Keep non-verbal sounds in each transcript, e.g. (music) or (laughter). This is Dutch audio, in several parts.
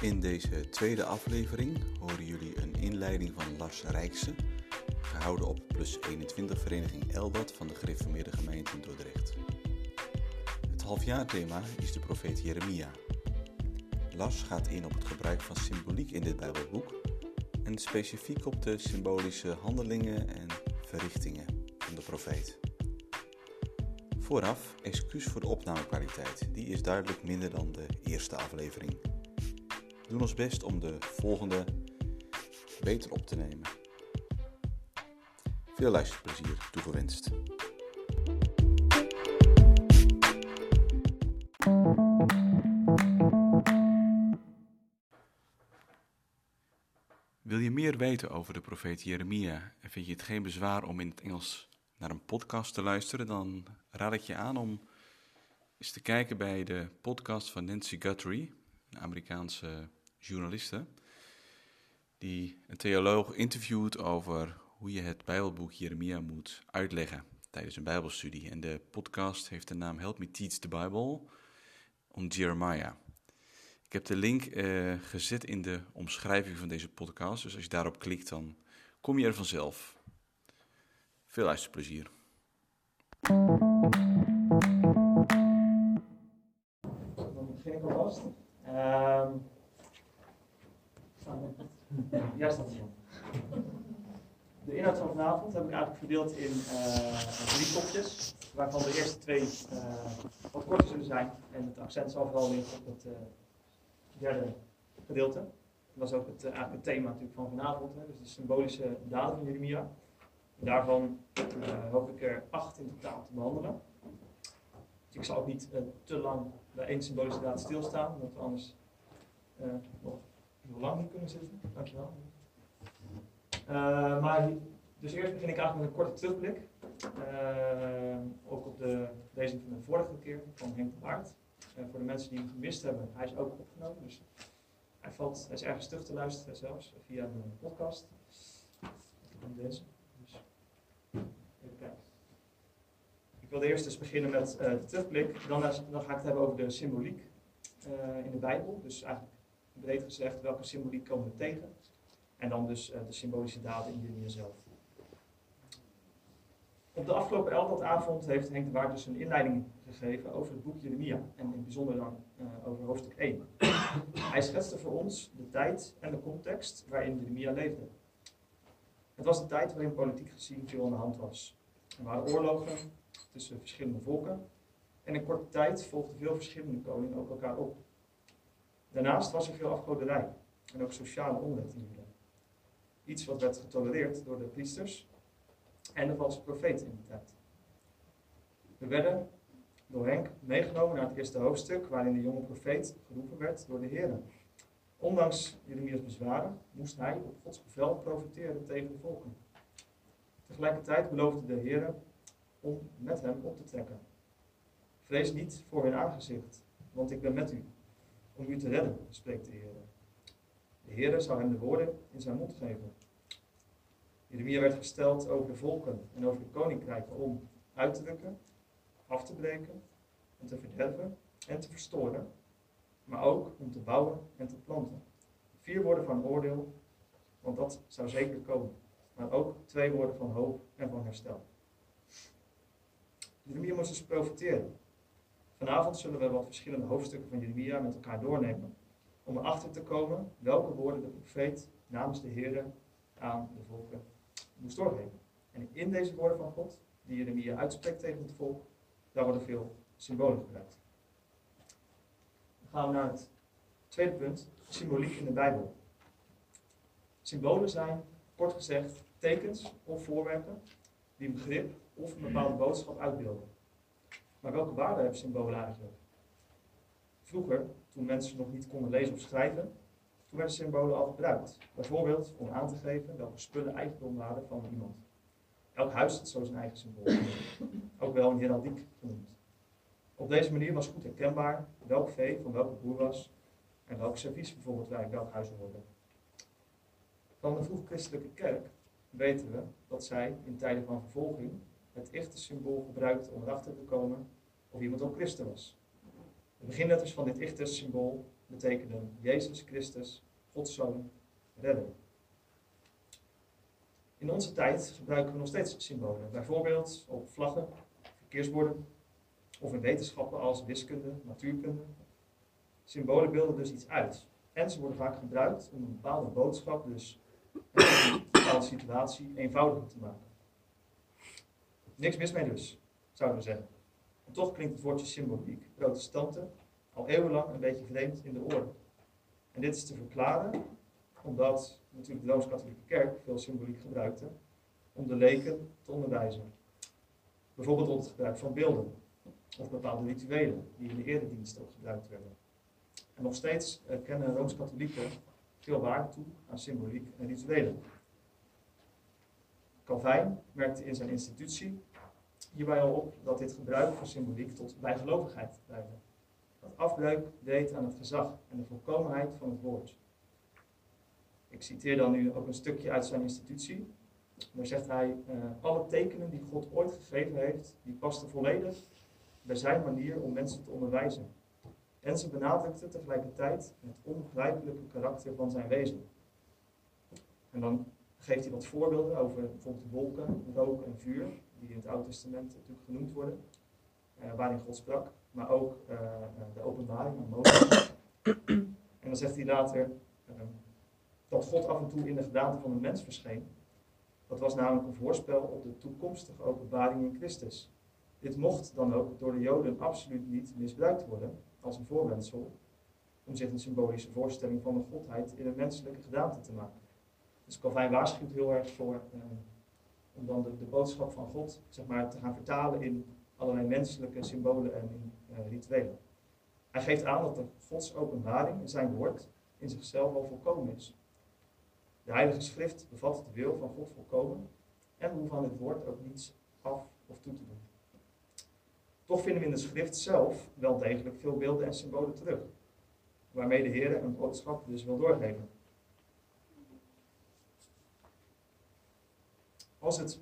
In deze tweede aflevering horen jullie een inleiding van Lars Rijkse, gehouden op Plus 21 Vereniging Eldat van de Gereformeerde Gemeente in Dordrecht. Het halfjaarthema is de profeet Jeremia. Lars gaat in op het gebruik van symboliek in dit Bijbelboek en specifiek op de symbolische handelingen en verrichtingen van de profeet. Vooraf, excuus voor de opnamekwaliteit. Die is duidelijk minder dan de eerste aflevering. Doen ons best om de volgende beter op te nemen. Veel luisterplezier toegewenst. Wil je meer weten over de profeet Jeremia en vind je het geen bezwaar om in het Engels naar een podcast te luisteren, dan raad ik je aan om eens te kijken bij de podcast van Nancy Guthrie, een Amerikaanse journaliste, die een theoloog interviewt over hoe je het Bijbelboek Jeremia moet uitleggen tijdens een Bijbelstudie. En de podcast heeft de naam Help Me Teach the Bible om Jeremiah. Ik heb de link uh, gezet in de omschrijving van deze podcast, dus als je daarop klikt, dan kom je er vanzelf. Veel luisterplezier. Dan begin ik alvast. Uh, ja, staat hier. De inhoud van vanavond heb ik eigenlijk verdeeld in uh, drie kopjes, waarvan de eerste twee uh, wat korter zullen zijn. En het accent zal vooral liggen op het uh, derde gedeelte. Dat is ook het, eigenlijk het thema natuurlijk van vanavond, hè, dus de symbolische daden van Jeremia. Daarvan hoop ik er acht in totaal te behandelen. Dus ik zal ook niet te lang bij één symbolische daad stilstaan, we anders uh, nog lang kunnen zitten. Dankjewel. maar dus eerst begin ik eigenlijk met een korte terugblik. ook op de lezing van de vorige keer van Henk de Baart. voor de mensen die hem gemist hebben, hij is ook opgenomen. Dus hij, valt, hij is ergens terug te luisteren zelfs via de podcast. Deze. Ik wilde eerst dus beginnen met uh, de terugblik. Dan, dan, ga ik het hebben over de symboliek uh, in de Bijbel. Dus eigenlijk breed gezegd, welke symboliek komen we tegen? En dan dus uh, de symbolische daden in Jeremia zelf. Op de afgelopen Eldatavond heeft Henk de Waard dus een inleiding gegeven over het boek Jeremia. En in het bijzonder dan over hoofdstuk 1. (clears throat) Hij schetste voor ons de tijd en de context waarin Jeremia leefde. Het was een tijd waarin politiek gezien veel aan de hand was. Er waren oorlogen tussen verschillende volken en in korte tijd volgden veel verschillende koningen ook elkaar op. Daarnaast was er veel afgoderij en ook sociale onrecht in Juda. Iets wat werd getolereerd door de priesters en de valse profeten in die tijd. We werden door Henk meegenomen naar het eerste hoofdstuk waarin de jonge profeet geroepen werd door de Heer. Ondanks Jeremia's bezwaren moest hij op Gods bevel profiteren tegen de volken. Tegelijkertijd beloofde de Heer om met hem op te trekken. Vrees niet voor hun aangezicht, want ik ben met u, om u te redden, spreekt de Heer. De Heer zou hem de woorden in zijn mond geven. Jeremia werd gesteld over de volken en over de koninkrijken om uit te drukken, af te breken en te verderven en te verstoren maar ook om te bouwen en te planten. Vier woorden van oordeel, want dat zou zeker komen. Maar ook twee woorden van hoop en van herstel. Jeremia moest dus profiteren. Vanavond zullen we wat verschillende hoofdstukken van Jeremia met elkaar doornemen. Om erachter te komen welke woorden de profeet namens de Heer aan de volken moest doorgeven. En in deze woorden van God, die Jeremia uitspreekt tegen het volk, daar worden veel symbolen gebruikt gaan we naar het tweede punt, symboliek in de Bijbel. Symbolen zijn, kort gezegd, tekens of voorwerpen die een begrip of een bepaalde boodschap uitbeelden. Maar welke waarde hebben symbolen eigenlijk? Vroeger, toen mensen nog niet konden lezen of schrijven, toen werden symbolen al gebruikt. Bijvoorbeeld om aan te geven welke spullen eigendom waren van iemand. Elk huis had zo zijn eigen symbool. Ook wel een heraldiek genoemd. Op deze manier was goed herkenbaar welk vee van welke boer was en welk servies bijvoorbeeld wij welk huis hoorden. Van de vroeg christelijke kerk weten we dat zij in tijden van vervolging het echte symbool gebruikte om erachter te komen of iemand ook christen was. De beginletters van dit echte symbool betekenen Jezus Christus, Gods Zoon, redder. In onze tijd gebruiken we nog steeds symbolen, bijvoorbeeld op vlaggen, verkeersborden of in wetenschappen als wiskunde, natuurkunde. Symbolen beelden dus iets uit en ze worden vaak gebruikt om een bepaalde boodschap, dus een bepaalde situatie, eenvoudiger te maken. Niks mis mee dus, zouden we zeggen. En toch klinkt het woordje symboliek, protestanten, al eeuwenlang een beetje vreemd in de oren. En dit is te verklaren omdat natuurlijk de Rooms-Katholieke Kerk veel symboliek gebruikte om de leken te onderwijzen. Bijvoorbeeld door het gebruik van beelden of bepaalde rituelen die in de eredienst ook gebruikt werden. En nog steeds kennen Rooms-Katholieken veel waarde toe aan symboliek en rituelen. Calvijn merkte in zijn institutie hierbij al op dat dit gebruik van symboliek tot bijgelovigheid leidde. Dat afbreuk deed aan het gezag en de volkomenheid van het woord. Ik citeer dan nu ook een stukje uit zijn institutie. Daar zegt hij, uh, alle tekenen die God ooit gegeven heeft, die pasten volledig bij zijn manier om mensen te onderwijzen. En ze benadrukte tegelijkertijd het onbegrijpelijke karakter van zijn wezen. En dan geeft hij wat voorbeelden over bijvoorbeeld wolken, rook en vuur, die in het Oude Testament natuurlijk genoemd worden, uh, waarin God sprak, maar ook uh, de openbaring van Mozes. en dan zegt hij later dat God af en toe in de gedaante van een mens verscheen. Dat was namelijk een voorspel op de toekomstige openbaring in Christus. Dit mocht dan ook door de Joden absoluut niet misbruikt worden als een voorwendsel om zich een symbolische voorstelling van de godheid in een menselijke gedaante te maken. Dus Calvijn waarschuwt heel erg voor eh, om dan de, boodschap van God zeg maar, te gaan vertalen in allerlei menselijke symbolen en in uh, rituelen. Hij geeft aan dat de Gods openbaring, zijn woord, in zichzelf al volkomen is. De Heilige Schrift bevat de wil van God volkomen en hoeven aan dit woord ook niets af of toe te doen. Toch vinden we in de schrift zelf wel degelijk veel beelden en symbolen terug, waarmee de Heer een boodschap dus wil doorgeven. Als het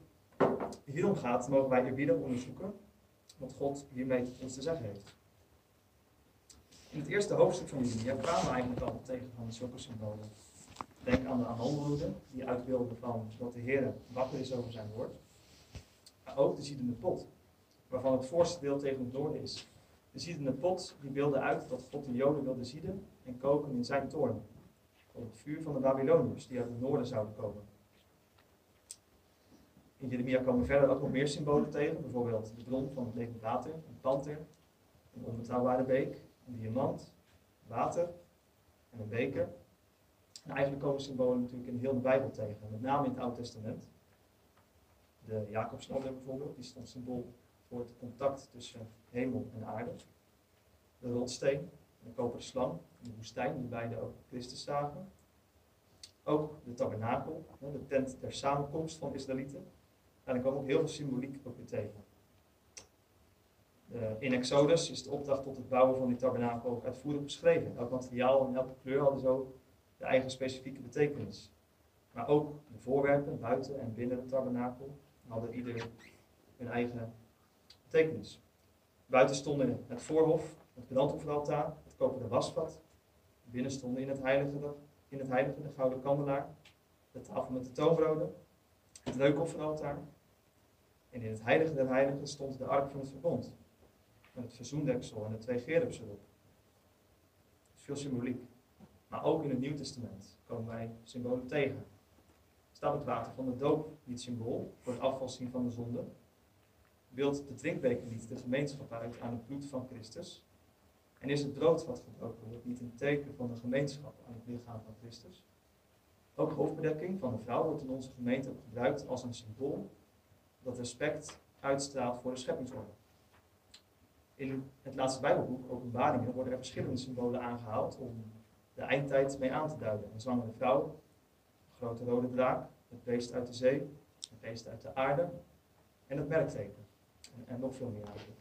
hierom gaat, mogen wij eerbiedig onderzoeken wat God hiermee ons te zeggen heeft. In het eerste hoofdstuk van Jeremia kwamen we eigenlijk al tegen van zulke symbolen. Denk aan de amandelhoeden, die uitbeelden van dat de Heer wakker is over zijn woord. Maar ook de ziedende pot, waarvan het voorste deel tegen het noorden is. De ziedende pot die beelde uit dat God de Joden wilde zieden en koken in zijn toorn. Voor het vuur van de Babyloniërs die uit het noorden zouden komen. In Jeremia komen verder ook nog meer symbolen tegen, bijvoorbeeld de bron van het levend water, een panter, een onbetrouwbare beek, een diamant, water en een beker. En eigenlijk komen symbolen natuurlijk in heel de Bijbel tegen, met name in het Oude Testament. De Jacobsladder bijvoorbeeld, die stond symbool voor het contact tussen hemel en aarde. De rotsteen, de koperen slang, de woestijn, die beide ook Christus zagen. Ook de tabernakel, de tent der samenkomst van Israëlieten. En er kwam ook heel veel symboliek ook weer tegen. in Exodus is de opdracht tot het bouwen van die tabernakel ook uitvoerig beschreven. Elk materiaal en elke kleur hadden zo de eigen specifieke betekenis. Maar ook de voorwerpen buiten en binnen de tabernakel hadden ieder hun eigen betekenis. Buiten stonden het voorhof, het brandofferaltaar, het koperen wasvat. Binnen stonden in het heilige, in het heilige de gouden kandelaar, de tafel met de toonbroden, het reukofferaltaar. En in het heilige der heiligen stond de ark van het verbond. Met het verzoendeksel en de twee gerubs erop. veel symboliek. Maar ook in het Nieuw Testament komen wij symbolen tegen. Staat het water van de doop niet symbool voor de afwassing van de zonde? Beeldt de drinkbeker niet de gemeenschap uit aan het bloed van Christus? En is het brood wat gebroken wordt niet een teken van de gemeenschap aan het lichaam van Christus? Ook hoofdbedekking van de vrouw wordt in onze gemeente gebruikt als een symbool dat respect uitstraalt voor de scheppingsorde. In het laatste Bijbelboek, Openbaringen, worden er verschillende symbolen aangehaald om de eindtijd mee aan te duiden. Een zwangere vrouw, een grote rode draak, het beest uit de zee, het beest uit de aarde en het merkteken. En, nog veel meer eigenlijk.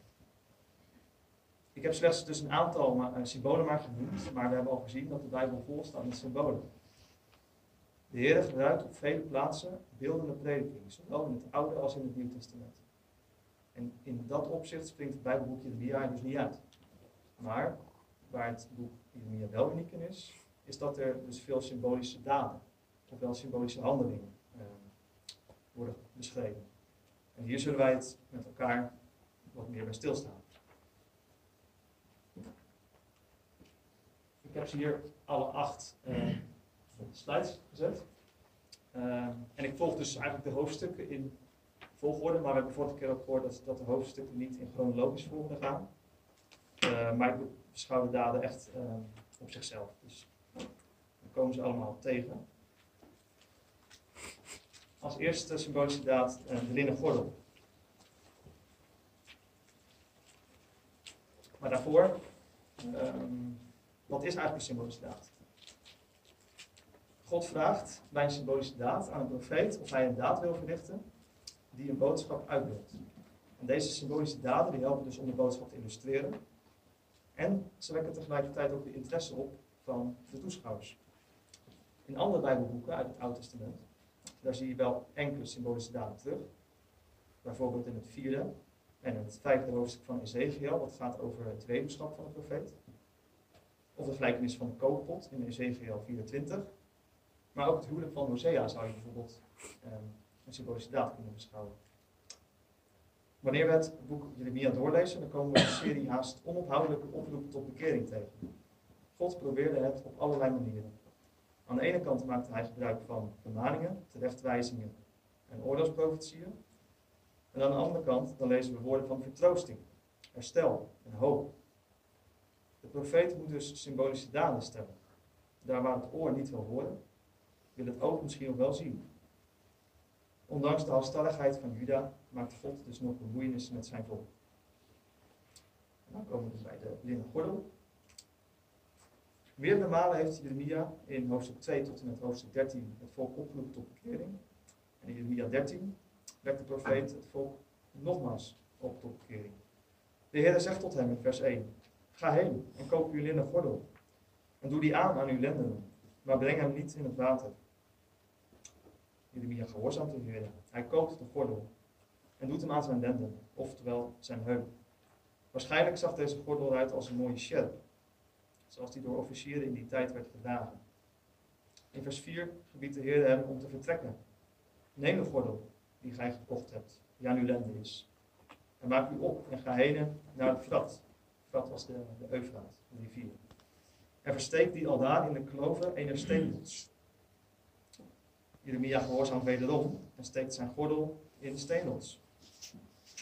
Ik heb slechts dus een aantal uh, symbolen maar genoemd, maar we hebben al gezien dat de Bijbel vol staat met symbolen. De Heer gebruikt op vele plaatsen beeldende prediking, zowel in het Oude als in het Nieuwe Testament. En in dat opzicht springt het de Jeremia dus niet uit. Maar waar het boek Jeremia wel uniek in is, is dat er dus veel symbolische daden, ofwel symbolische handelingen, uh, worden beschreven. En hier zullen wij het met elkaar wat meer bij stilstaan. Ik heb ze hier alle acht uh, slides gezet. Uh, en ik volg dus eigenlijk de hoofdstukken in volgorde, maar we hebben vorige keer ook gehoord dat, dat de hoofdstukken niet in chronologisch volgorde gaan. Uh, maar ik beschouw de daden echt op zichzelf. Dus dan komen ze allemaal tegen. Als eerste symbolische daad de linnen gordel. Maar daarvoor, wat is eigenlijk een symbolische daad? God vraagt bij een symbolische daad aan een profeet of hij een daad wil verrichten die een boodschap uitbeeldt. En deze symbolische daden helpen dus om de boodschap te illustreren. En ze wekken tegelijkertijd ook de interesse op van de toeschouwers. In andere Bijbelboeken uit het Oude Testament, daar zie je wel enkele symbolische daden terug. Bijvoorbeeld in het vierde en het vijfde hoofdstuk van Ezekiel, wat gaat over het wetenschap van de profeet. Of de gelijkenis van de kookpot in Ezekiel 24. Maar ook het huwelijk van Hosea zou je bijvoorbeeld um, een symbolische daad kunnen beschouwen. Wanneer we het boek Jeremia doorlezen, dan komen we een serie haast onophoudelijke oproepen tot bekering tegen. God probeerde het op allerlei manieren. Aan de ene kant maakte hij gebruik van vermaningen, terechtwijzingen en oorlogsprofetieën. En aan de andere kant dan lezen we woorden van vertroosting, herstel en hoop. De profeet moet dus symbolische daden stellen. Daar waar het oor niet wil horen, wil het oog misschien ook wel zien. Ondanks de halstalligheid van Juda maakt God dus nog bemoeienissen met zijn volk. Dan komen we dus bij de linnen gordel. Meerdere malen heeft Jeremia in hoofdstuk 2 tot en met hoofdstuk 13 het volk opgeroepen tot bekering. En in Jeremia 13 wekt de profeet het volk nogmaals op tot bekering. De Heer zegt tot hem in vers 1: Ga heen en koop uw linnen gordel. En doe die aan aan uw lendenen, maar breng hem niet in het water. Jeremia gehoorzaamt de Heer. Hij koopt de gordel en doet hem aan zijn lenden, oftewel zijn heup. Waarschijnlijk zag deze gordel eruit als een mooie sjerp, zoals die door officieren in die tijd werd gedragen. In vers 4 gebiedt de Heer hem om te vertrekken. Neem de gordel die gij gekocht hebt, die aan uw lenden is. En maak u op en ga heen naar de Frat. Frat was de, de Eufraat, de rivier. En versteek die al daar in de kloven ener steenrots. Jeremia gehoorzaamt wederom en steekt zijn gordel in de steenrots.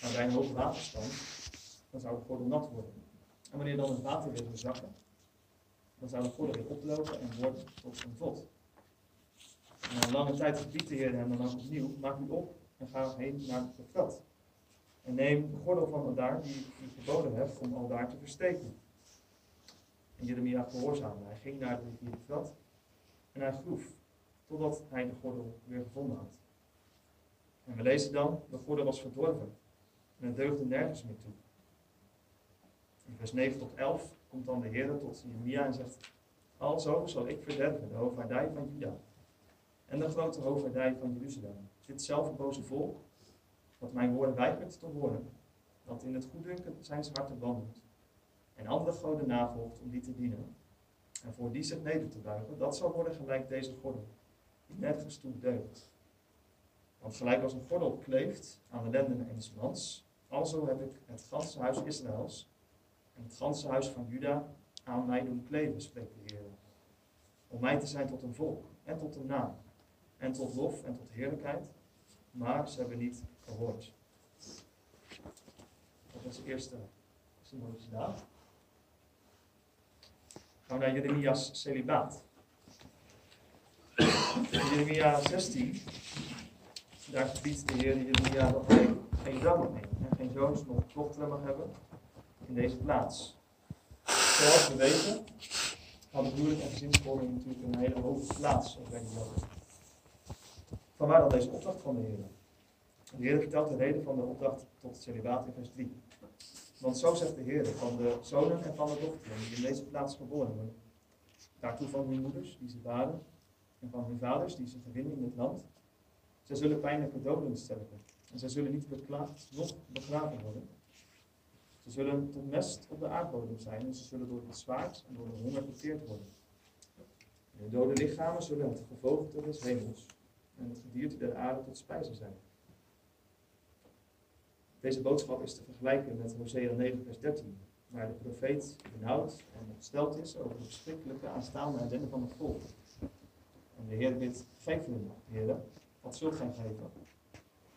En bij een hoge waterstand, dan zou de gordel nat worden. En wanneer dan het water weer zou zakken, dan zou de gordel weer oplopen en worden tot een vod. Na een lange tijd gebiedt de Heer hem dan ook opnieuw, maak u op en ga heen naar de veld. En neem de gordel van daar die u geboden hebt om al daar te versteken. En Jeremia gehoorzaamde. Hij ging naar rivier veld en hij groef, totdat hij de gordel weer gevonden had. En we lezen dan, de gordel was verdorven en het deugde nergens meer toe. In vers 9 tot 11 komt dan de Heer tot Jeremia en zegt, Alzo zal ik verderven de hoofdvaardij van Juda en de grote hoofdvaardij van Jeruzalem. Dit boze volk, dat mijn woorden weigert te horen, dat in het goeddunken zijn hart wandelt, en andere goden navolgt om die te dienen, en voor die zich neder te buigen, dat zal worden gelijk deze gordel, nergens toe deugt. Want gelijk als een gordel kleeft aan de lenden eines mans, alzo heb ik het ganse huis Israëls en het ganse huis van Juda aan mij doen kleven, spreekt de Heer. Om mij te zijn tot een volk en tot een naam, en tot lof en tot heerlijkheid, maar ze hebben niet gehoord. Dat was de eerste symbolische daad. Gaan we naar Jeremia's celibaat. In Jeremia 16, daar gebiedt de Heer Jeremia dat hij geen nemen en geen zoons nog dochteren mag hebben in deze plaats. Zoals we weten, hadden huwelijk en gezinsvorming natuurlijk een hele hoge plaats op deze Vanwaar dan deze opdracht van de Heer? De Heer vertelt de reden van de opdracht tot het celibaat in vers 3. Want zo zegt de Heer van de zonen en van de dochteren die in deze plaats geboren worden. Daartoe van hun moeders die ze waren en van hun vaders die ze gewinnen in het land. Zij zullen pijnlijke doden sterven en zij zullen niet beklaagd noch begraven worden. Ze zullen tot mest op de aardbodem zijn en ze zullen door het zwaard en door de honger verteerd worden. De dode lichamen zullen het gevogelte des hemels en het gedierte der aarde tot spijze zijn. Deze boodschap is te vergelijken met Hosea 9, vers 13, waar de profeet benauwd en ontsteld is over de verschrikkelijke aanstaande ellende van het volk. En de Heer bidt, geef hun, heren, wat zult gij geven?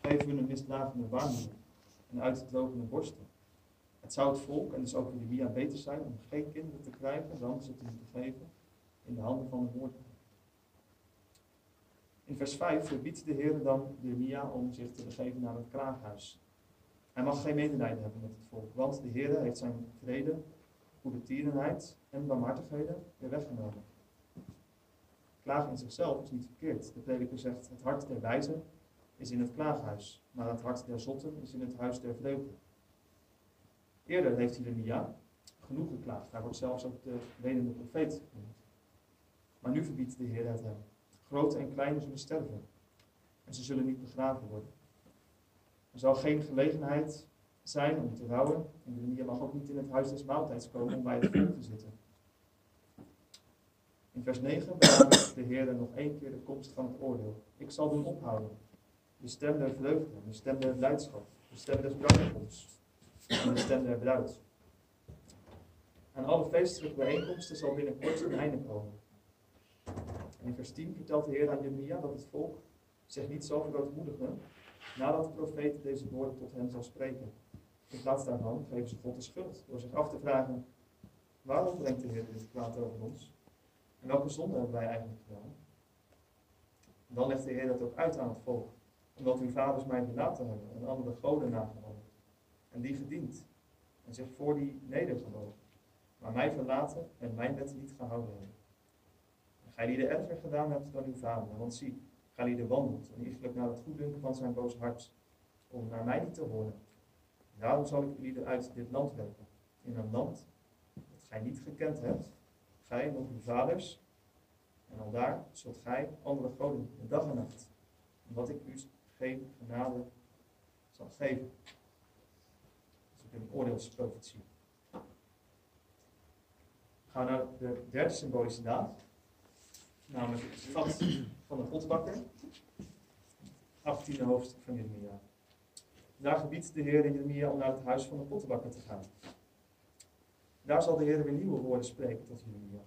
Geef hun een misdragende en uitgedrogene borsten. Het zou het volk, en dus ook Jeremia, beter zijn om geen kinderen te krijgen dan ze te geven in de handen van de moordenaar. In vers 5 verbiedt de Heer dan Jeremia om zich te begeven naar het kraaghuis. Hij mag geen medelijden hebben met het volk, want de Heer heeft zijn vrede, goede tierenheid en barmhartigheden weer weggenomen. Klagen in zichzelf is niet verkeerd. De prediker zegt, het hart der wijzen is in het klaaghuis, maar het hart der zotten is in het huis der vreugde. Eerder heeft Jeremia genoeg geklaagd. Hij wordt zelfs ook de wenende profeet genoemd. Maar nu verbiedt de Heer het hem. Grote en kleine zullen sterven. En ze zullen niet begraven worden. Er zal geen gelegenheid zijn om te rouwen. En Jeremia mag ook niet in het huis des maaltijds komen om bij het volk te zitten. In vers 9 benadrukt de Heer nog één keer de komst van het oordeel. Ik zal doen ophouden. De stem der vreugde, de stem der blijdschap, de stem des en de stem der bruid. Aan alle feestelijke bijeenkomsten zal binnenkort een einde komen. En in vers 10 vertelt de Heer aan Jeremia dat het volk zich niet zal verootmoedigen nadat de profeet deze woorden tot hen zal spreken. In plaats daarvan geven ze God de schuld door zich af te vragen: waarom brengt de Heer dit kwaad over ons? En welke zonde hebben wij eigenlijk gedaan? Dan legt de Heer dat ook uit aan het volk, omdat uw vaders mij verlaten hebben en andere goden nagehouden en die gediend en zich voor die nedergebogen, maar mij verlaten en mijn wetten niet gehouden hebben. En gij die de erger gedaan hebt dan uw vader, want zie, gij die de wandelt en iegelijk naar het goeddunken van zijn boos hart, om naar mij niet te horen. Daarom zal ik jullie uit dit land werpen, in een land dat gij niet gekend hebt, gij nog uw vaders, en al daar zult gij andere goden de dag en nacht, omdat ik u geen genade zal geven een oordeelsprofetie. Gaan we naar de derde symbolische daad, namelijk het vat van de potbakker, 18e hoofdstuk van Jeremia. Daar gebiedt de Heer Jeremia om naar het huis van de pottenbakker te gaan. Daar zal de Heer weer nieuwe woorden spreken tot Jeremia.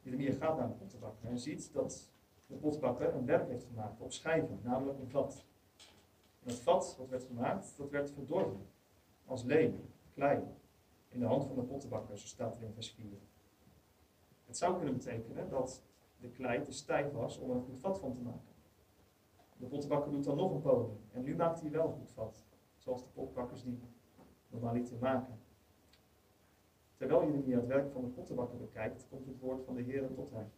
Jeremia gaat naar de pottenbakker en ziet dat de pottenbakker een werk heeft gemaakt op schijven, namelijk een vat. En het vat dat werd gemaakt, dat werd verdorven. Als leem, klei, in de hand van de pottenbakker, zo staat er in vers 4. Het zou kunnen betekenen dat de klei te stijf was om er een goed vat van te maken. De pottenbakker doet dan nog een poging. En nu maakt hij wel een goed vat. Zoals de pottenbakkers die normaliter maken. Terwijl Jeremia het werk van de pottenbakker bekijkt, komt het woord van de Heer tot hem.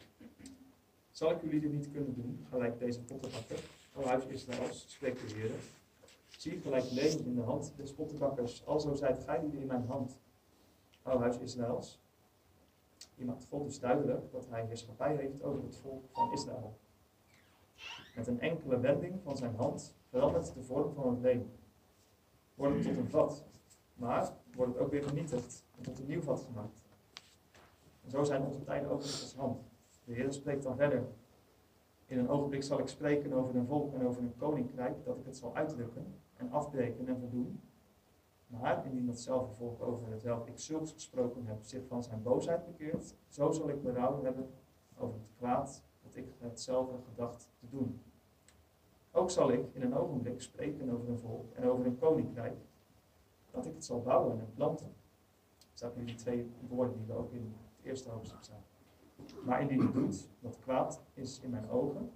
Zal ik jullie dit niet kunnen doen, gelijk deze pottenbakker, o huis Israëls, spreekt de Heer. Zie gelijk leem in de hand des pottenbakkers, alzo zijt gij die in mijn hand, o huis Israëls. Hier maakt God dus duidelijk dat hij heerschappij heeft over het volk van Israël. Met een enkele wending van zijn hand verandert de vorm van het leem. Wordt het tot een vat, maar wordt het ook weer vernietigd en tot een nieuw vat gemaakt. En zo zijn onze tijden ook als hand. De Heer spreekt dan verder. In een ogenblik zal ik spreken over een volk en over een koninkrijk, dat ik het zal uitdrukken en afbreken en verdoen. Maar indien datzelfde volk over het welk ik zulks gesproken heb, zich van zijn boosheid bekeert, zo zal ik berouw hebben over het kwaad dat ik hetzelfde gedacht te doen. Ook zal ik in een ogenblik spreken over een volk en over een koninkrijk, dat ik het zal bouwen en planten. Zijn nu die twee woorden die we ook in het eerste hoofdstuk staan. Maar indien het doet, wat kwaad is in mijn ogen,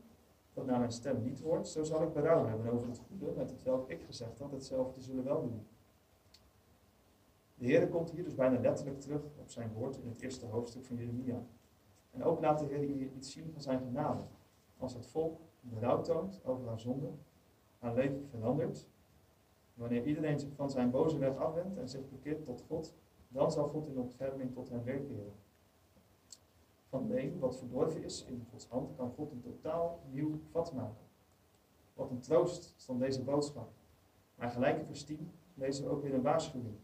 dat naar mijn stem niet hoort, zo zal ik berouw hebben over het goede met het welk ik gezegd had, hetzelfde zullen wel doen. De Heer komt hier dus bijna letterlijk terug op zijn woord in het eerste hoofdstuk van Jeremia. En ook laat de Heer hier iets zien van zijn genade. Als het volk berouw toont over haar zonde, haar leven verandert, wanneer iedereen zich van zijn boze weg afwendt en zich bekeert tot God, dan zal God in ontferming tot hen weerkeren. Van wat verdorven is in Gods hand, kan God een totaal nieuw vat maken. Wat een troost van deze boodschap. Maar gelijk vers 10 lezen we ook weer een waarschuwing.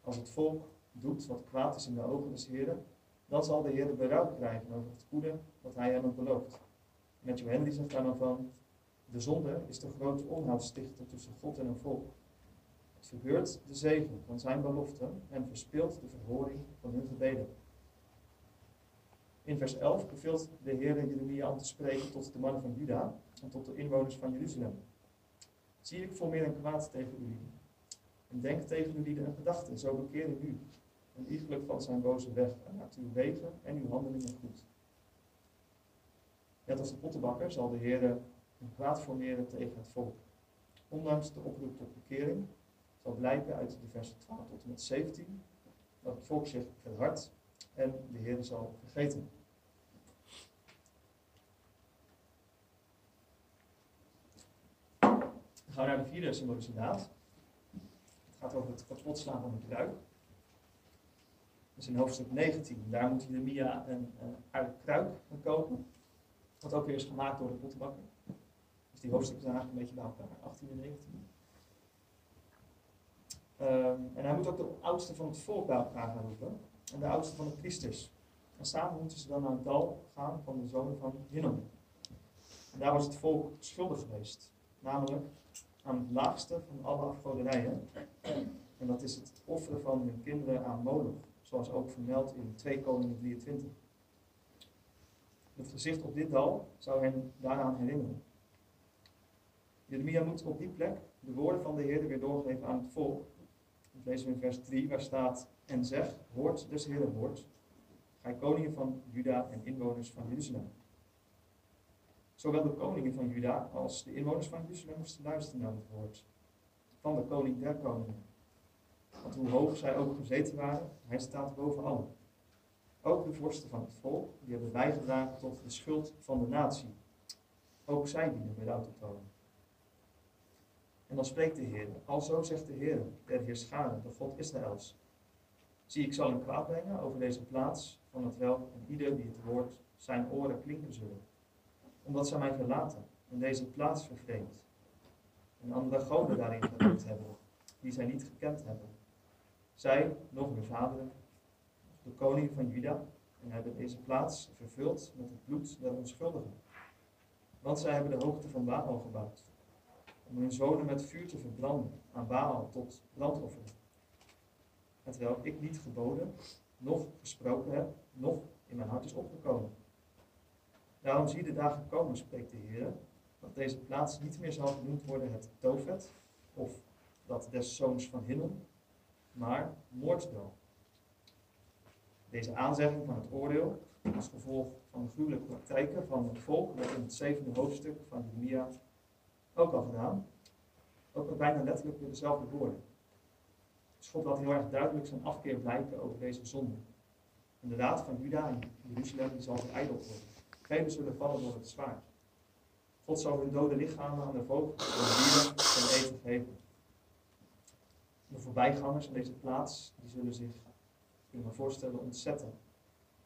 Als het volk doet wat kwaad is in de ogen des Heren, dan zal de Heer berouw krijgen over het goede wat hij hem belooft. Matthew Henry zegt daar dan van, de zonde is de grote onheilstichter tussen God en een volk. Verbeurt de zegen van zijn beloften en verspeelt de verhoring van hun gebeden. In vers 11 beveelt de Heer Jeremia om te spreken tot de mannen van Juda en tot de inwoners van Jeruzalem. Zie ik voor meer en kwaad tegen jullie. En denk tegen jullie een gedachte, zo bekeren u. En iegelijk van zijn boze weg en maakt uw wegen en uw handelingen goed. Net als de pottenbakker zal de Heer een kwaad formeren tegen het volk. Ondanks de oproep tot bekering zal blijken uit de versen 12 tot en met 17 dat het volk zich verhardt en de Heer zal vergeten. Dan gaan we naar de vierde symbolische daad. Het gaat over het kapotslaan van de kruik. Dus in hoofdstuk 19, daar moet Jeremia een, een uit kruik gaan kopen. Wat ook weer is gemaakt door de pottenbakker. Dus die hoofdstukken zijn een beetje bij elkaar, 18 en 19. Um, en hij moet ook de oudste van het volk bij elkaar roepen. En de oudste van de priesters. En samen moeten ze dan naar het dal gaan van de zonen van Hinnom. En daar was het volk schuldig geweest. Namelijk aan het laagste van alle afgoderijen. En dat is het offeren van hun kinderen aan Moloch. Zoals ook vermeld in 2 Koningen 23. Het gezicht op dit dal zou hen daaraan herinneren. Jeremia moet op die plek de woorden van de Heer weer doorgeven aan het volk. Lezen we in vers 3, waar staat: En zeg, hoort des Heeren woord, gij koningen van Juda en inwoners van Jeruzalem. Zowel de koningen van Juda als de inwoners van Jeruzalem moesten luisteren naar het woord van de koning der koningen. Want hoe hoog zij ook gezeten waren, hij staat boven allen. Ook de vorsten van het volk, die hebben bijgedragen tot de schuld van de natie. Ook zij dienen berouw te tonen. En dan spreekt de Heer, alzo zegt de Heer, der Heerscharen, de God Israëls. Zie, ik zal een kwaad brengen over deze plaats, van het welk en ieder die het woord zijn oren klinken zullen. Omdat zij mij verlaten en deze plaats vervreemd. En andere goden daarin geroepen hebben, die zij niet gekend hebben. Zij, nog hun vaderen, de koning van Juda, en hebben deze plaats vervuld met het bloed der onschuldigen. Want zij hebben de hoogte van Baal gebouwd, om hun zonen met vuur te verbranden aan Baal tot brandoffer. Terwijl ik niet geboden, nog gesproken heb, nog in mijn hart is opgekomen. Daarom zie de dagen komen, spreekt de Heer, dat deze plaats niet meer zal genoemd worden het Tofet, of dat des zoons van Hinnom, maar Moordsdal. Deze aanzegging van het oordeel, als gevolg van de gruwelijke praktijken van het volk, werd in het zevende hoofdstuk van Jeremia ook al gedaan. Ook bijna letterlijk weer dezelfde woorden. Dus God laat heel erg duidelijk zijn afkeer blijken over deze zonde. En de raad van Juda en Jeruzalem die zal verijdeld worden. Velen zullen vallen door het zwaard. God zal hun dode lichamen aan de vogels en dieren ten eten geven. De voorbijgangers aan deze plaats, die zullen zich, kunnen we voorstellen, ontzetten.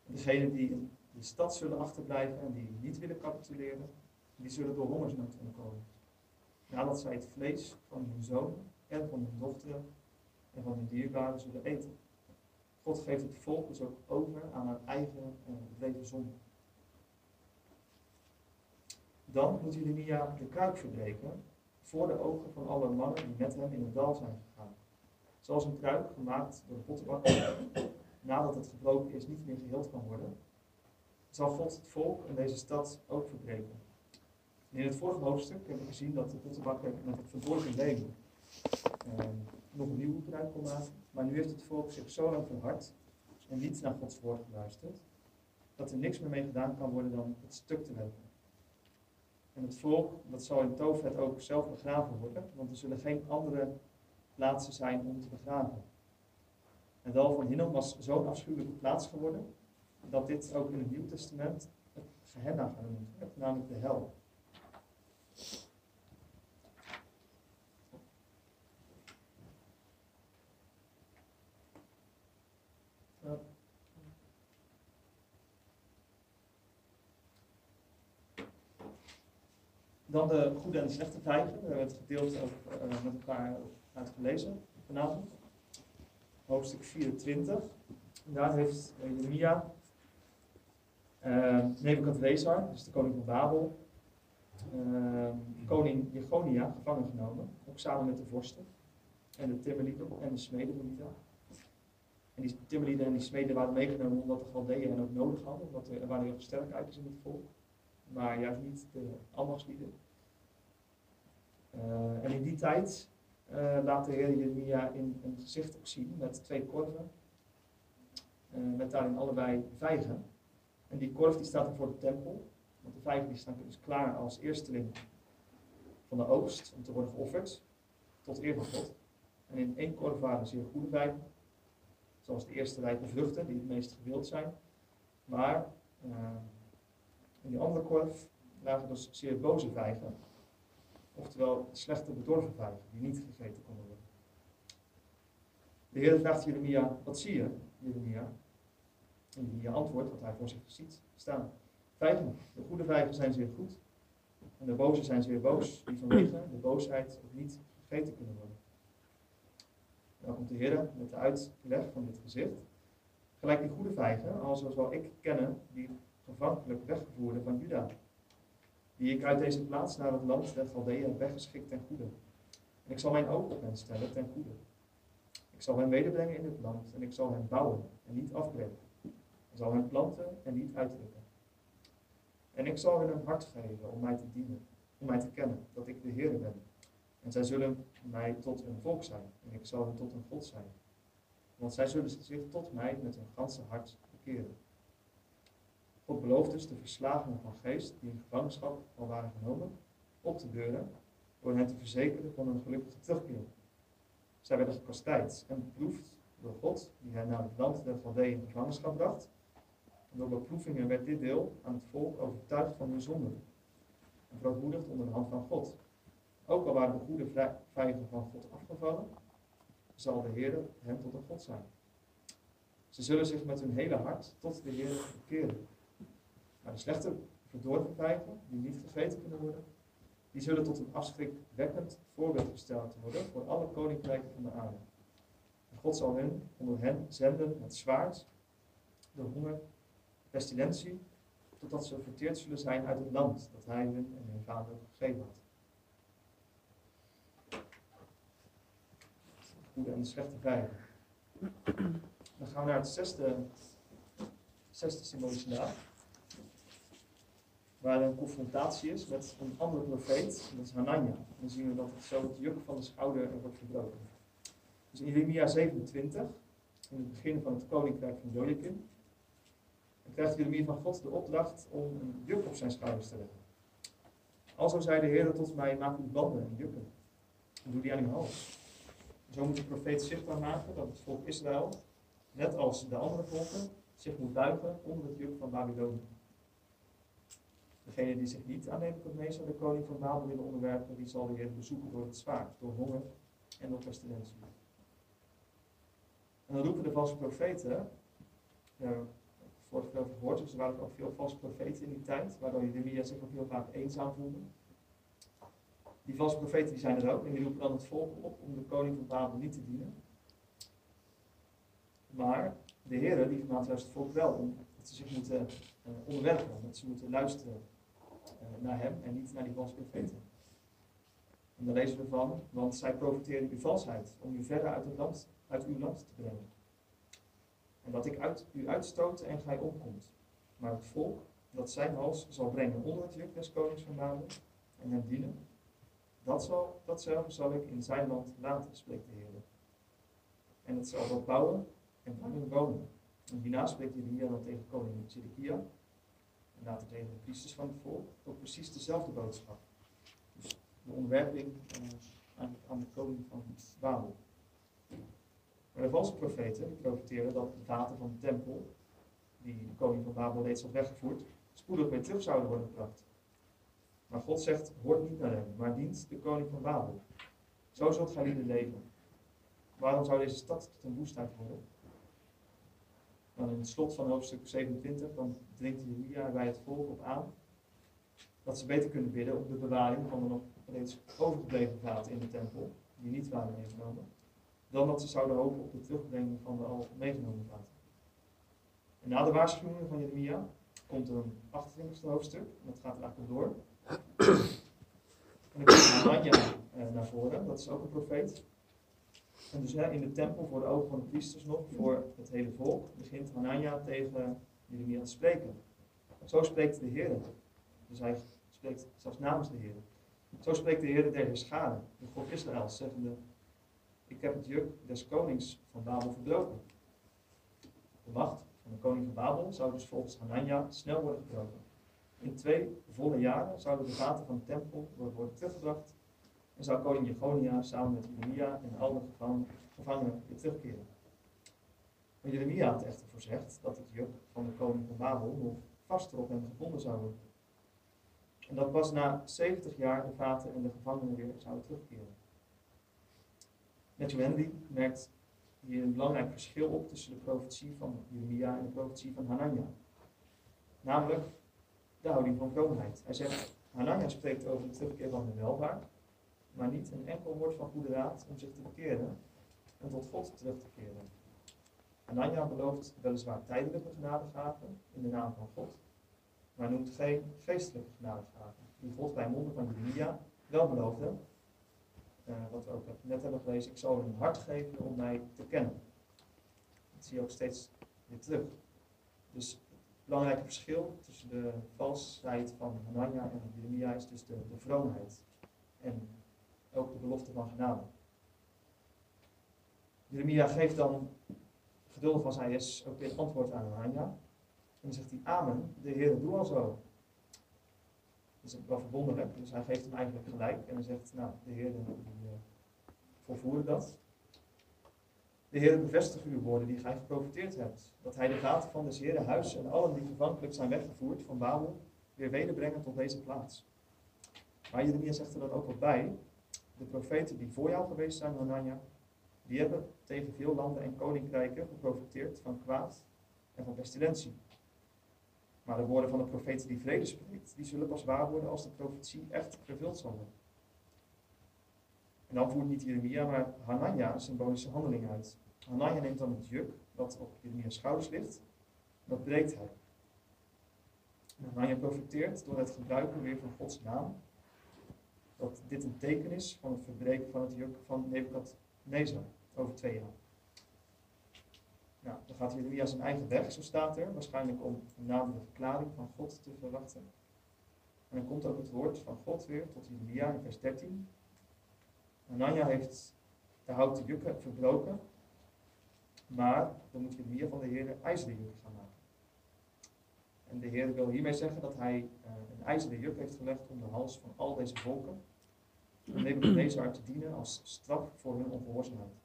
En degenen die in de stad zullen achterblijven en die niet willen capituleren, die zullen door hongersnood omkomen. Nadat zij het vlees van hun zoon en van hun dochteren en van hun dierbaren zullen eten. God geeft het volk dus ook over aan haar eigen uh, zonde. Dan moet Jeremia de kruik verbreken voor de ogen van alle mannen die met hem in het dal zijn gegaan. Zoals een kruik gemaakt door de nadat het gebroken is, niet meer geheeld kan worden, zal God het volk en deze stad ook verbreken. In het vorige hoofdstuk hebben we gezien dat de pottenbakker met het verborgen leven uh, nog een nieuwe kruik kon maken. Maar nu heeft het volk zich zo lang verhard en niet naar Gods woord geluisterd, dat er niks meer mee gedaan kan worden dan het stuk te werpen. En het volk, dat zal in Tofet ook zelf begraven worden, want er zullen geen andere plaatsen zijn om te begraven. Het dal van Hinnom was zo'n afschuwelijke plaats geworden, dat dit ook in het Nieuw Testament het Gehenna genoemd werd, namelijk de hel. Dan de goede en de slechte vijgen. We hebben het gedeeld ook, uh, met elkaar uitgelezen vanavond. Hoofdstuk 24. En daar heeft Jeremia uh, Nebukadnezar, dus de koning van Babel, uh, koning Jegonia gevangen genomen, ook samen met de vorsten en de timmerlieden en de smeden. En die timmerlieden en die smeden waren meegenomen omdat de Galdeën hen ook nodig hadden, omdat er, waren heel veel sterkheid in het volk, maar juist niet de ambachtslieden. Uh, en in die tijd uh, laat de Heer Jeremia in een gezicht ook zien met twee korven, uh, met daarin allebei vijgen. En die korf die staat er voor de tempel, want de vijgen die staan dus klaar als eersteling van de oogst om te worden geofferd tot eer van God. En in één korf waren zeer goede vijgen, zoals de eerste rijpe vruchten die het meest gewild zijn. Maar in die andere korf lagen dus zeer boze vijgen, oftewel slechte bedorven vijgen die niet gegeten konden worden. De Heer vraagt Jeremia, wat zie je, Jeremia? En Jeremia antwoordt wat hij voor zich ziet staan. Vijgen, de goede vijgen zijn zeer goed en de boze zijn zeer boos, die vanwege de boosheid ook niet gegeten kunnen worden. Dan komt de Heer met de uitleg van dit gezicht. Gelijk die goede vijgen, als zal ik kennen die gevankelijk weggevoerde van Juda, die ik uit deze plaats naar het land der Galdeeën heb weggeschikt ten goede. En ik zal mijn oog op hen stellen ten goede. Ik zal hen wederbrengen in het land en ik zal hen bouwen en niet afbreken. Ik zal hen planten en niet uitdrukken. En ik zal hen een hart geven om mij te dienen, om mij te kennen, dat ik de Heer ben. En zij zullen mij tot een volk zijn en ik zal hen tot een God zijn. Want zij zullen zich tot mij met hun ganse hart bekeren. God belooft dus de verslagenen van geest die in gevangenschap al waren genomen, op te beuren, door hen te verzekeren van een gelukkige terugkeer. Zij werden gekastijd en beproefd door God, die hen naar het land der Galdeeën in gevangenschap bracht. En door beproevingen werd dit deel aan het volk overtuigd van hun zonden en verootmoedigd onder de hand van God. Ook al waren de goede vijgen van God afgevallen, zal de Heer hen tot een God zijn. Ze zullen zich met hun hele hart tot de Heer bekeren. Maar de slechte verdorven vijgen, die niet gegeten kunnen worden, die zullen tot een afschrikwekkend voorbeeld gesteld worden voor alle koninkrijken van de aarde. En God zal hen onder hen zenden met zwaard, de honger, pestilentie, totdat ze verteerd zullen zijn uit het land dat hij hun en hun vader gegeven had. Goede en de slechte vijgen. Dan gaan we naar het zesde, zesde symbolische naam waar een confrontatie is met een andere profeet, dat is Hanania. dan zien we dat het zo het juk van de schouder wordt verbroken. Dus in Jeremia 27, in het begin van het koninkrijk van Joachim, krijgt Jeremia van God de opdracht om een juk op zijn schouders te leggen. Alzo zei de Heer tot mij, maak uw banden en jukken. En doe die aan uw hals. Zo moet de profeet zichtbaar maken dat het volk Israël, net als de andere volken, zich moet buigen onder het juk van Babylonië. Degene die zich niet aan Nebuchadnezzar, de koning van Babel, willen onderwerpen, die zal de Heer bezoeken door het zwaard, door honger en door pestilentie. En dan roepen de valse profeten, ja, vorige keer gehoord, dus er waren ook veel valse profeten in die tijd, waardoor Jeremia zich ook heel vaak eenzaam voelde. Die valse profeten die zijn er ook en die roepen dan het volk op om de koning van Babel niet te dienen. Maar de Heer die vermaakt juist het volk wel om dat ze zich moeten uh, onderwerpen, dat ze moeten luisteren naar hem en niet naar die valse profeten. En dan lezen we van, want zij profiteren uw valsheid om u verder uit, het land, uit uw land te brengen. En dat ik uit, u uitstoot en gij omkomt. Maar het volk dat zijn hals zal brengen onder het juk des konings van Babel en hem dienen, dat zal, datzelfde zal ik in zijn land laten, spreekt de Heer. En het zal dat bouwen en daarin wonen. En hierna spreekt Jeremia dan tegen koning Zedekia tegen de priesters van het volk ook precies dezelfde boodschap. Dus de onderwerping uh, aan, de koning van Babel. Maar de valse profeten profiteren dat het water van de tempel, die de koning van Babel reeds had weggevoerd, spoedig weer terug zouden worden gebracht. Maar God zegt, hoort niet naar hem, maar dient de koning van Babel. Zo zult gij leven. Waarom zou deze stad tot een woestheid worden? Dan in het slot van hoofdstuk 27, dan dringt Jeremia bij het volk op aan dat ze beter kunnen bidden op de bewaring van de nog reeds overgebleven vaten in de tempel, die niet waren meegenomen, dan dat ze zouden hopen op de terugbrenging van de al meegenomen vaten. En na de waarschuwingen van Jeremia komt een 28e hoofdstuk, en dat gaat er eigenlijk door. En dan komt Hanania eh, naar voren, dat is ook een profeet. En dus in de tempel, voor de ogen van de priesters nog, voor het hele volk, begint Hanania tegen Jeremia te spreken. Zo spreekt de Heer. Dus hij spreekt zelfs namens de Heer. Zo spreekt de Heer der Heerschade, de God Israël, zeggende, ik heb het juk des konings van Babel verbroken. De macht van de koning van Babel zou dus volgens Hanania snel worden gebroken. In twee volle jaren zouden de vaten van de tempel worden teruggebracht en zou koning samen met Jeremia en alle gevangenen weer terugkeren. Maar Jeremia had echter voorzegd dat het juk van de koning van Babel nog vaster op hem gebonden zou worden. En dat pas na 70 jaar de vaten en de gevangenen weer zouden terugkeren. Matthew Henry merkt hier een belangrijk verschil op tussen de profetie van Jeremia en de profetie van Hanania. Namelijk de houding van vroomheid. Hij zegt, Hanania spreekt over de terugkeer van de welvaart, maar niet een enkel woord van goede raad om zich te bekeren en tot God terug te keren. Hanania belooft weliswaar tijdelijke genadegaven in de naam van God, maar noemt geen geestelijke genadegaven, die God bij monden van Jeremia wel beloofde, uh, wat we ook net hebben gelezen, ik zal hun hart geven om mij te kennen. Dat zie je ook steeds weer terug. Dus het belangrijke verschil tussen de valsheid van Hanania en Jeremia is dus de, de vroomheid en ook de belofte van genade. Jeremia geeft dan geduldig als hij is ook weer antwoord aan Hanania. En dan zegt hij, amen, de Heer doe al zo. Dat is wel verwonderlijk, dus hij geeft hem eigenlijk gelijk. En hij zegt, nou, de Heer die, volvoerde dat. De Heer bevestigt uw woorden die gij geprofiteerd hebt. Dat hij de gaten van des Heeren huis en allen die gevankelijk zijn weggevoerd van Babel weer wederbrengen tot deze plaats. Maar Jeremia zegt er dan ook wat bij. De profeten die voor jou geweest zijn, Hanania, die hebben tegen veel landen en koninkrijken geprofiteerd van kwaad en van pestilentie. Maar de woorden van de profeet die vrede spreekt, die zullen pas waar worden als de profetie echt vervuld zal worden. En dan voert niet Jeremia, maar Hanania een symbolische handeling uit. Hanania neemt dan het juk dat op Jeremia's schouders ligt, dat breekt hij. En Hanania profiteert door het gebruiken weer van Gods naam, dat dit een teken is van het verbreken van het juk van Nebukadnezar over twee jaar. Nou, dan gaat Jeremia zijn eigen weg, zo staat er, waarschijnlijk om een nadere verklaring van God te verwachten. En dan komt ook het woord van God weer tot Jeremia in vers 13. Anania heeft de houten jukken verbroken, maar dan moet Jeremia van de Heer ijzeren jukken gaan maken. En de Heer wil hiermee zeggen dat hij uh, een ijzeren juk heeft gelegd om de hals van al deze volken, om Nebuchadnezzar te dienen als straf voor hun ongehoorzaamheid.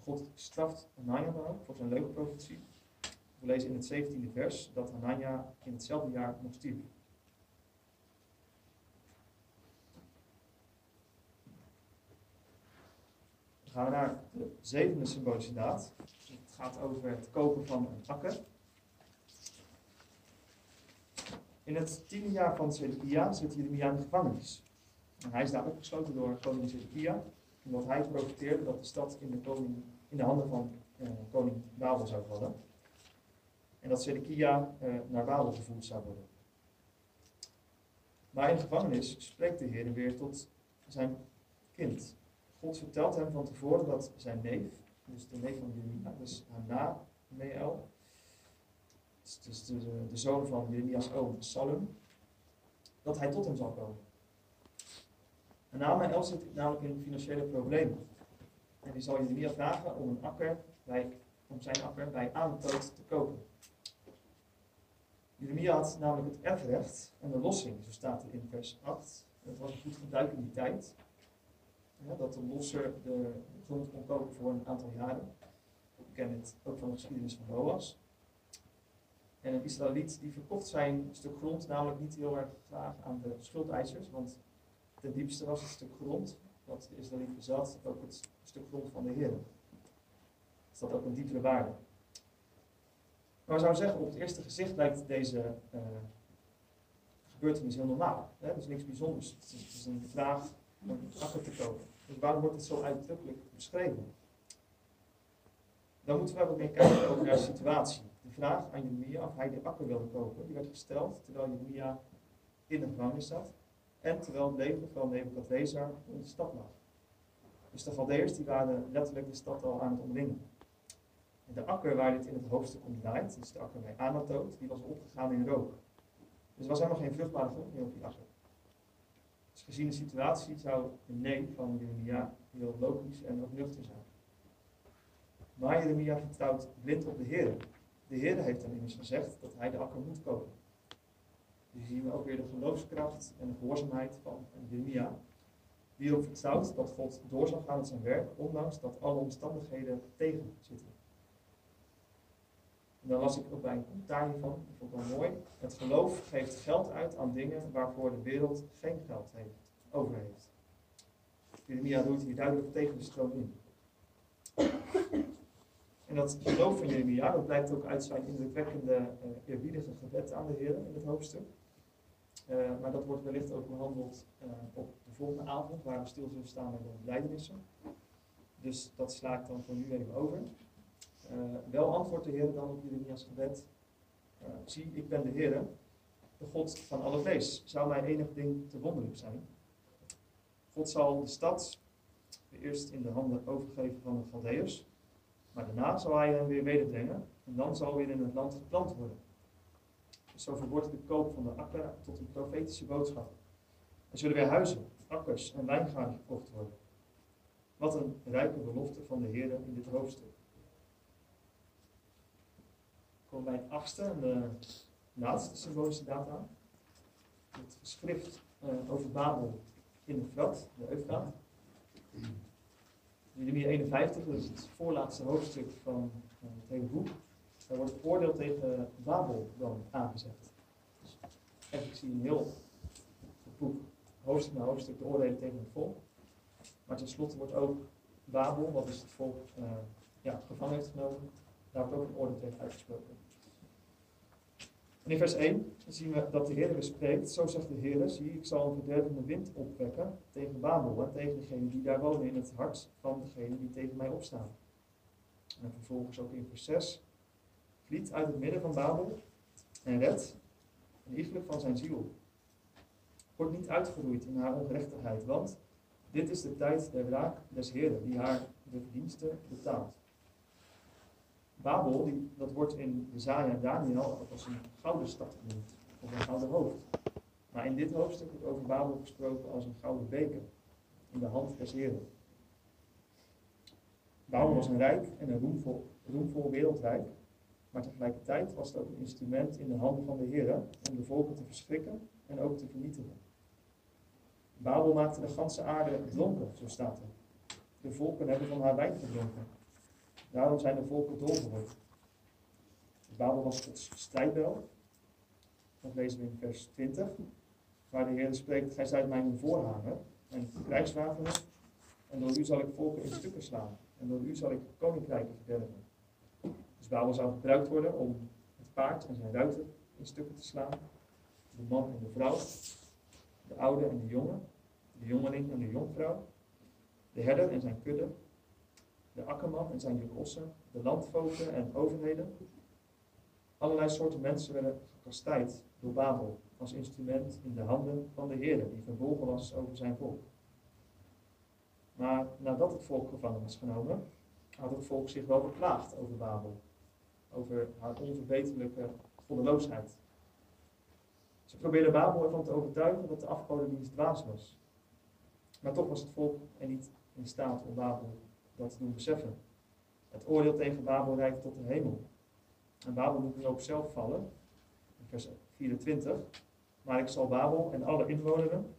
God straft Hanania dan ook voor zijn leuke profetie. We lezen in het 17e vers dat Hanania in hetzelfde jaar nog stierf. Dan gaan we naar de zevende symbolische daad. Het gaat over het kopen van een akker. In het tiende jaar van Zedekia zit Jeremia in de gevangenis. En hij is daar opgesloten door koning Zedekia omdat hij profiteerde dat de stad in de, koning, in de handen van uh, koning Babel zou vallen. En dat Zedekia uh, naar Babel gevoerd zou worden. Maar in de gevangenis spreekt de Heer weer tot zijn kind. God vertelt hem van tevoren dat zijn neef, dus de neef van Jeremia, dus Hana Meel, dus de, de, zoon van Jeremia's oom Salum, dat hij tot hem zal komen. En Namael zit namelijk in financiële problemen. En die zal Jeremia vragen om een akker bij, om zijn akker bij aantoot te kopen. Jeremia had namelijk het erfrecht en de lossing, zo staat er in vers 8. Het was een goed gebruik in die tijd. Dat de losser de grond kon kopen voor een aantal jaren. We kennen het ook van de geschiedenis van Boas. En een Israëliet die verkocht zijn stuk grond namelijk niet heel erg graag aan de schuldeisers, want Ten diepste was het stuk grond wat de Israëliet bezat, ook het stuk grond van de Heer. Dus dat ook een diepere waarde. Maar we zouden zeggen, op het eerste gezicht lijkt deze uh, gebeurtenis heel normaal. Hè? Dat is niks bijzonders. Het is, een vraag om akker te kopen. Dus waarom wordt het zo uitdrukkelijk beschreven? Dan moeten we ook meer kijken over naar de situatie. De vraag aan Jeremia of hij de akker wilde kopen, die werd gesteld terwijl Jeremia in de gevangenis zat en terwijl het leger van Nebukadnezar in de stad lag. Dus de Galdeërs die waren letterlijk de stad al aan het omringen. En de akker waar dit in het hoofdstuk om draait, dus de akker bij Anatoot, die was opgegaan in rook. Dus er was helemaal geen vruchtbare grond meer op die akker. Dus gezien de situatie zou een nee van Jeremia heel logisch en ook nuchter zijn. Maar Jeremia vertrouwt blind op de Heer. De Heer heeft dan immers gezegd dat hij de akker moet kopen. Dus zien we ook weer de geloofskracht en de gehoorzaamheid van Jeremia. Die vertrouwt dat God door zal gaan met zijn werk, ondanks dat alle omstandigheden tegen zitten. En dan las ik ook bij een commentaar hiervan, dat vond ik wel mooi. Het geloof geeft geld uit aan dingen waarvoor de wereld geen geld heeft, over heeft. Jeremia roeit hier duidelijk tegen de stroom in. En dat geloof van Jeremia, dat blijkt ook uit zijn indrukwekkende, uh, eerbiedige gebed aan de Heer in het hoofdstuk. Uh, maar dat wordt wellicht ook behandeld uh, op de volgende avond, waar we stil zullen staan bij de blijdenissen. Dus dat sla ik dan voor nu even over. Uh, wel antwoordt de Heer dan op Jeremia's gebed. zie, ik ben de Heer, de God van alle vlees. Zou mijn enig ding te wonderlijk zijn? God zal de stad eerst in de handen overgeven van de Galdeërs. Maar daarna zal hij hen weer wederbrengen. En dan zal weer in het land geplant worden. Zo verwoordt de koop van de akker tot een profetische boodschap. Er zullen weer huizen, akkers en wijngaarden gekocht worden. Wat een rijke belofte van de Heer in dit hoofdstuk. Kom bij het achtste en de laatste symbolische data. Het geschrift uh, over Babel in de Frat, de Eufraat. Jeremia 51, dat is het voorlaatste hoofdstuk van uh, het hele boek. Daar wordt het oordeel tegen Babel dan aangezet. Dus eigenlijk zie een heel het boek, hoofdstuk na hoofdstuk, de oordelen tegen het volk. Maar tenslotte wordt ook Babel, wat is het volk uh, ja, gevangen heeft genomen, daar wordt ook een oordeel tegen uitgesproken. En in vers 1 zien we dat de Heer bespreekt, zo zegt de Heer, zie ik zal een verdervende wind opwekken tegen Babel en tegen degenen die daar wonen in het hart van degenen die tegen mij opstaan. En vervolgens ook in vers 6, vliet uit het midden van Babel en red een iegelijk van zijn ziel. Wordt niet uitgeroeid in haar ongerechtigheid, want dit is de tijd der wraak des Heeren, die haar de verdiensten betaalt. Babel, die, dat wordt in Jezaja en Daniel als een gouden stad genoemd, of een gouden hoofd. Maar in dit hoofdstuk wordt over Babel gesproken als een gouden beker in de hand des Heren. Babel was een rijk en een roemvol, roemvol wereldrijk, maar tegelijkertijd was het een instrument in de handen van de Heren om de volken te verschrikken en ook te vernietigen. Babel maakte de ganse aarde dronken, zo staat er. De volken hebben van haar wijn gedronken. Daarom zijn de volken dol geworden. Babel was Gods strijdbel. Dat lezen we in vers 20. Waar de Heer spreekt, gij zijt mijn voorhanger en krijgswapenen. En door u zal ik volken in stukken slaan. En door u zal ik koninkrijken verderven. Babel zou gebruikt worden om het paard en zijn ruiter in stukken te slaan. De man en de vrouw. De oude en de jonge. De jongeling en de jongvrouw. De herder en zijn kudde de akkerman en zijn jukossen, de landvoogden en overheden. Allerlei soorten mensen werden gekastijd door Babel als instrument in de handen van de Heer, die verbolgen was over zijn volk. Maar nadat het volk gevangen was genomen, had het volk zich wel beklaagd over Babel, over haar onverbeterlijke goddeloosheid. Ze probeerden Babel ervan te overtuigen dat de afgodendienst dwaas was. Maar toch was het volk er niet in staat om Babel dat te doen beseffen. Het oordeel tegen Babel reikt tot de hemel. En Babel moet nu ook zelf vallen, in vers 24. Maar ik zal Babel en alle inwonenden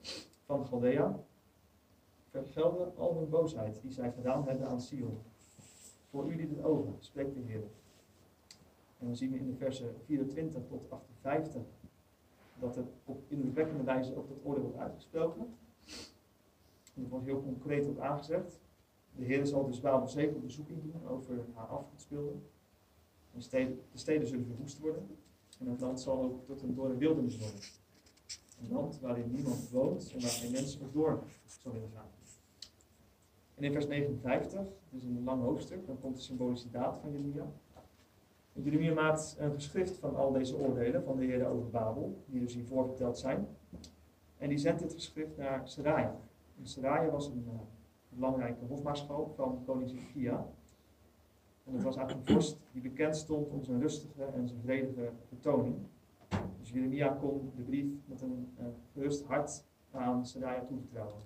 van Chaldea vergelden al hun boosheid die zij gedaan hebben aan Sion. Voor u liet het over, spreekt de Heer. En dan zien we in de versen 24 tot 58 dat het op indrukwekkende wijze ook dat oordeel wordt uitgesproken. En wordt heel concreet ook aangezegd. De Heer zal dus Babel zeker op bezoeking doen over haar afgodsbeelden. De steden, de steden zullen verwoest worden. En het land zal ook tot een dorre wildernis worden. Een land waarin niemand woont en waar geen mensen ook door zal willen gaan. En in vers 59, dus een lang hoofdstuk, dan komt de symbolische daad van Jeremia. Jeremia maakt een geschrift van al deze oordelen van de Heer over Babel, die dus hiervoor verteld zijn. En die zendt dit geschrift naar Seraja. En Seraja was een uh, belangrijke hofmaarschalk van koning Zedekia. En het was eigenlijk een vorst die bekend stond om zijn rustige en zijn vredige betoning. Dus Jeremia kon de brief met een uh, gerust hart aan Seraja toevertrouwen.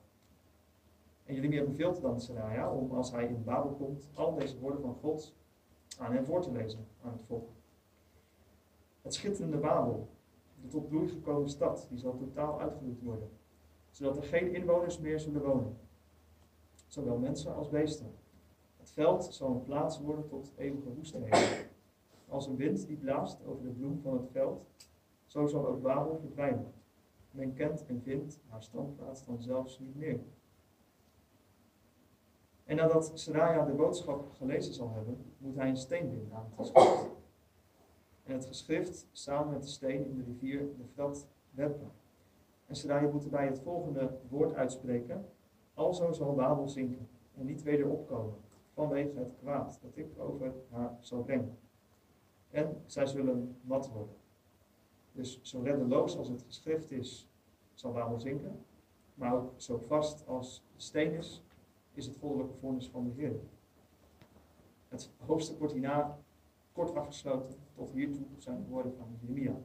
En Jeremia beveelt dan Seraja om als hij in Babel komt, al deze woorden van God aan hem voor te lezen, aan het volk. Het schitterende Babel, de tot bloei gekomen stad, die zal totaal uitgeroeid worden, zodat er geen inwoners meer zullen wonen, zowel mensen als beesten. Het veld zal een plaats worden tot eeuwige woestijnheden. Als een wind die blaast over de bloem van het veld, zo zal ook Babel verdwijnen. Men kent en vindt haar standplaats dan zelfs niet meer. En nadat Seraja de boodschap gelezen zal hebben, moet hij een steen binden aan het geschrift. En het geschrift samen met de steen in de rivier de Frat werpen. En Seraja moet erbij het volgende woord uitspreken. Alzo zal Babel zinken en niet weder opkomen, vanwege het kwaad dat ik over haar zal brengen. En zij zullen mat worden. Dus zo reddeloos als het geschrift is, zal Babel zinken. Maar ook zo vast als de steen is, is het goddelijke vonnis van de Heer. Het hoofdstuk wordt hierna kort afgesloten. Tot hiertoe zijn de woorden van Jeremia.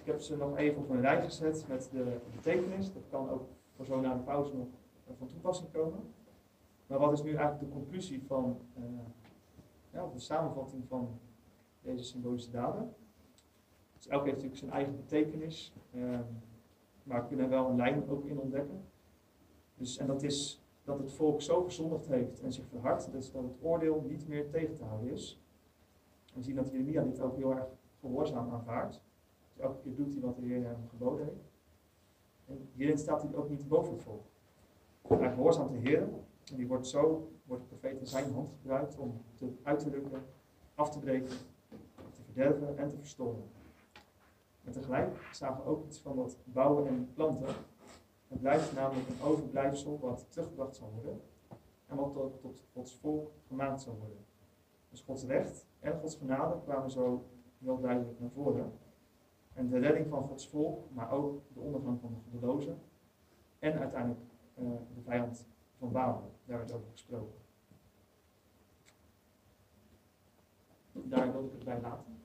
Ik heb ze nog even op een rij gezet met de betekenis. Dat kan ook voor zo na pauze nog van toepassing komen. Maar wat is nu eigenlijk de conclusie van, uh, ja, de samenvatting van deze symbolische daden? Dus elke heeft natuurlijk zijn eigen betekenis, uh, maar we kunnen wel een lijn ook in ontdekken. Dus, en dat is dat het volk zo gezondigd heeft en zich verhardt, dus dat het oordeel niet meer tegen te houden is. We zien dat Jeremia dit ook heel erg gehoorzaam aanvaardt. Dus elke keer doet hij wat de Heer hem geboden heeft. En hierin staat hij ook niet boven het volk. Hij gehoorzaamt de Heer en die wordt zo, wordt de profeet in zijn hand gebruikt om te, uit te drukken, af te breken, te verderven en te verstoren. En tegelijk zagen we ook iets van dat bouwen en planten. Het blijft namelijk een overblijfsel wat teruggebracht zal worden en wat tot, tot Gods volk gemaakt zal worden. Dus Gods recht en Gods genade kwamen zo heel duidelijk naar voren. En de redding van Gods volk, maar ook de ondergang van de goddelozen. En uiteindelijk uh, de vijand van Babel, daar werd over gesproken. Daar wil ik het bij laten.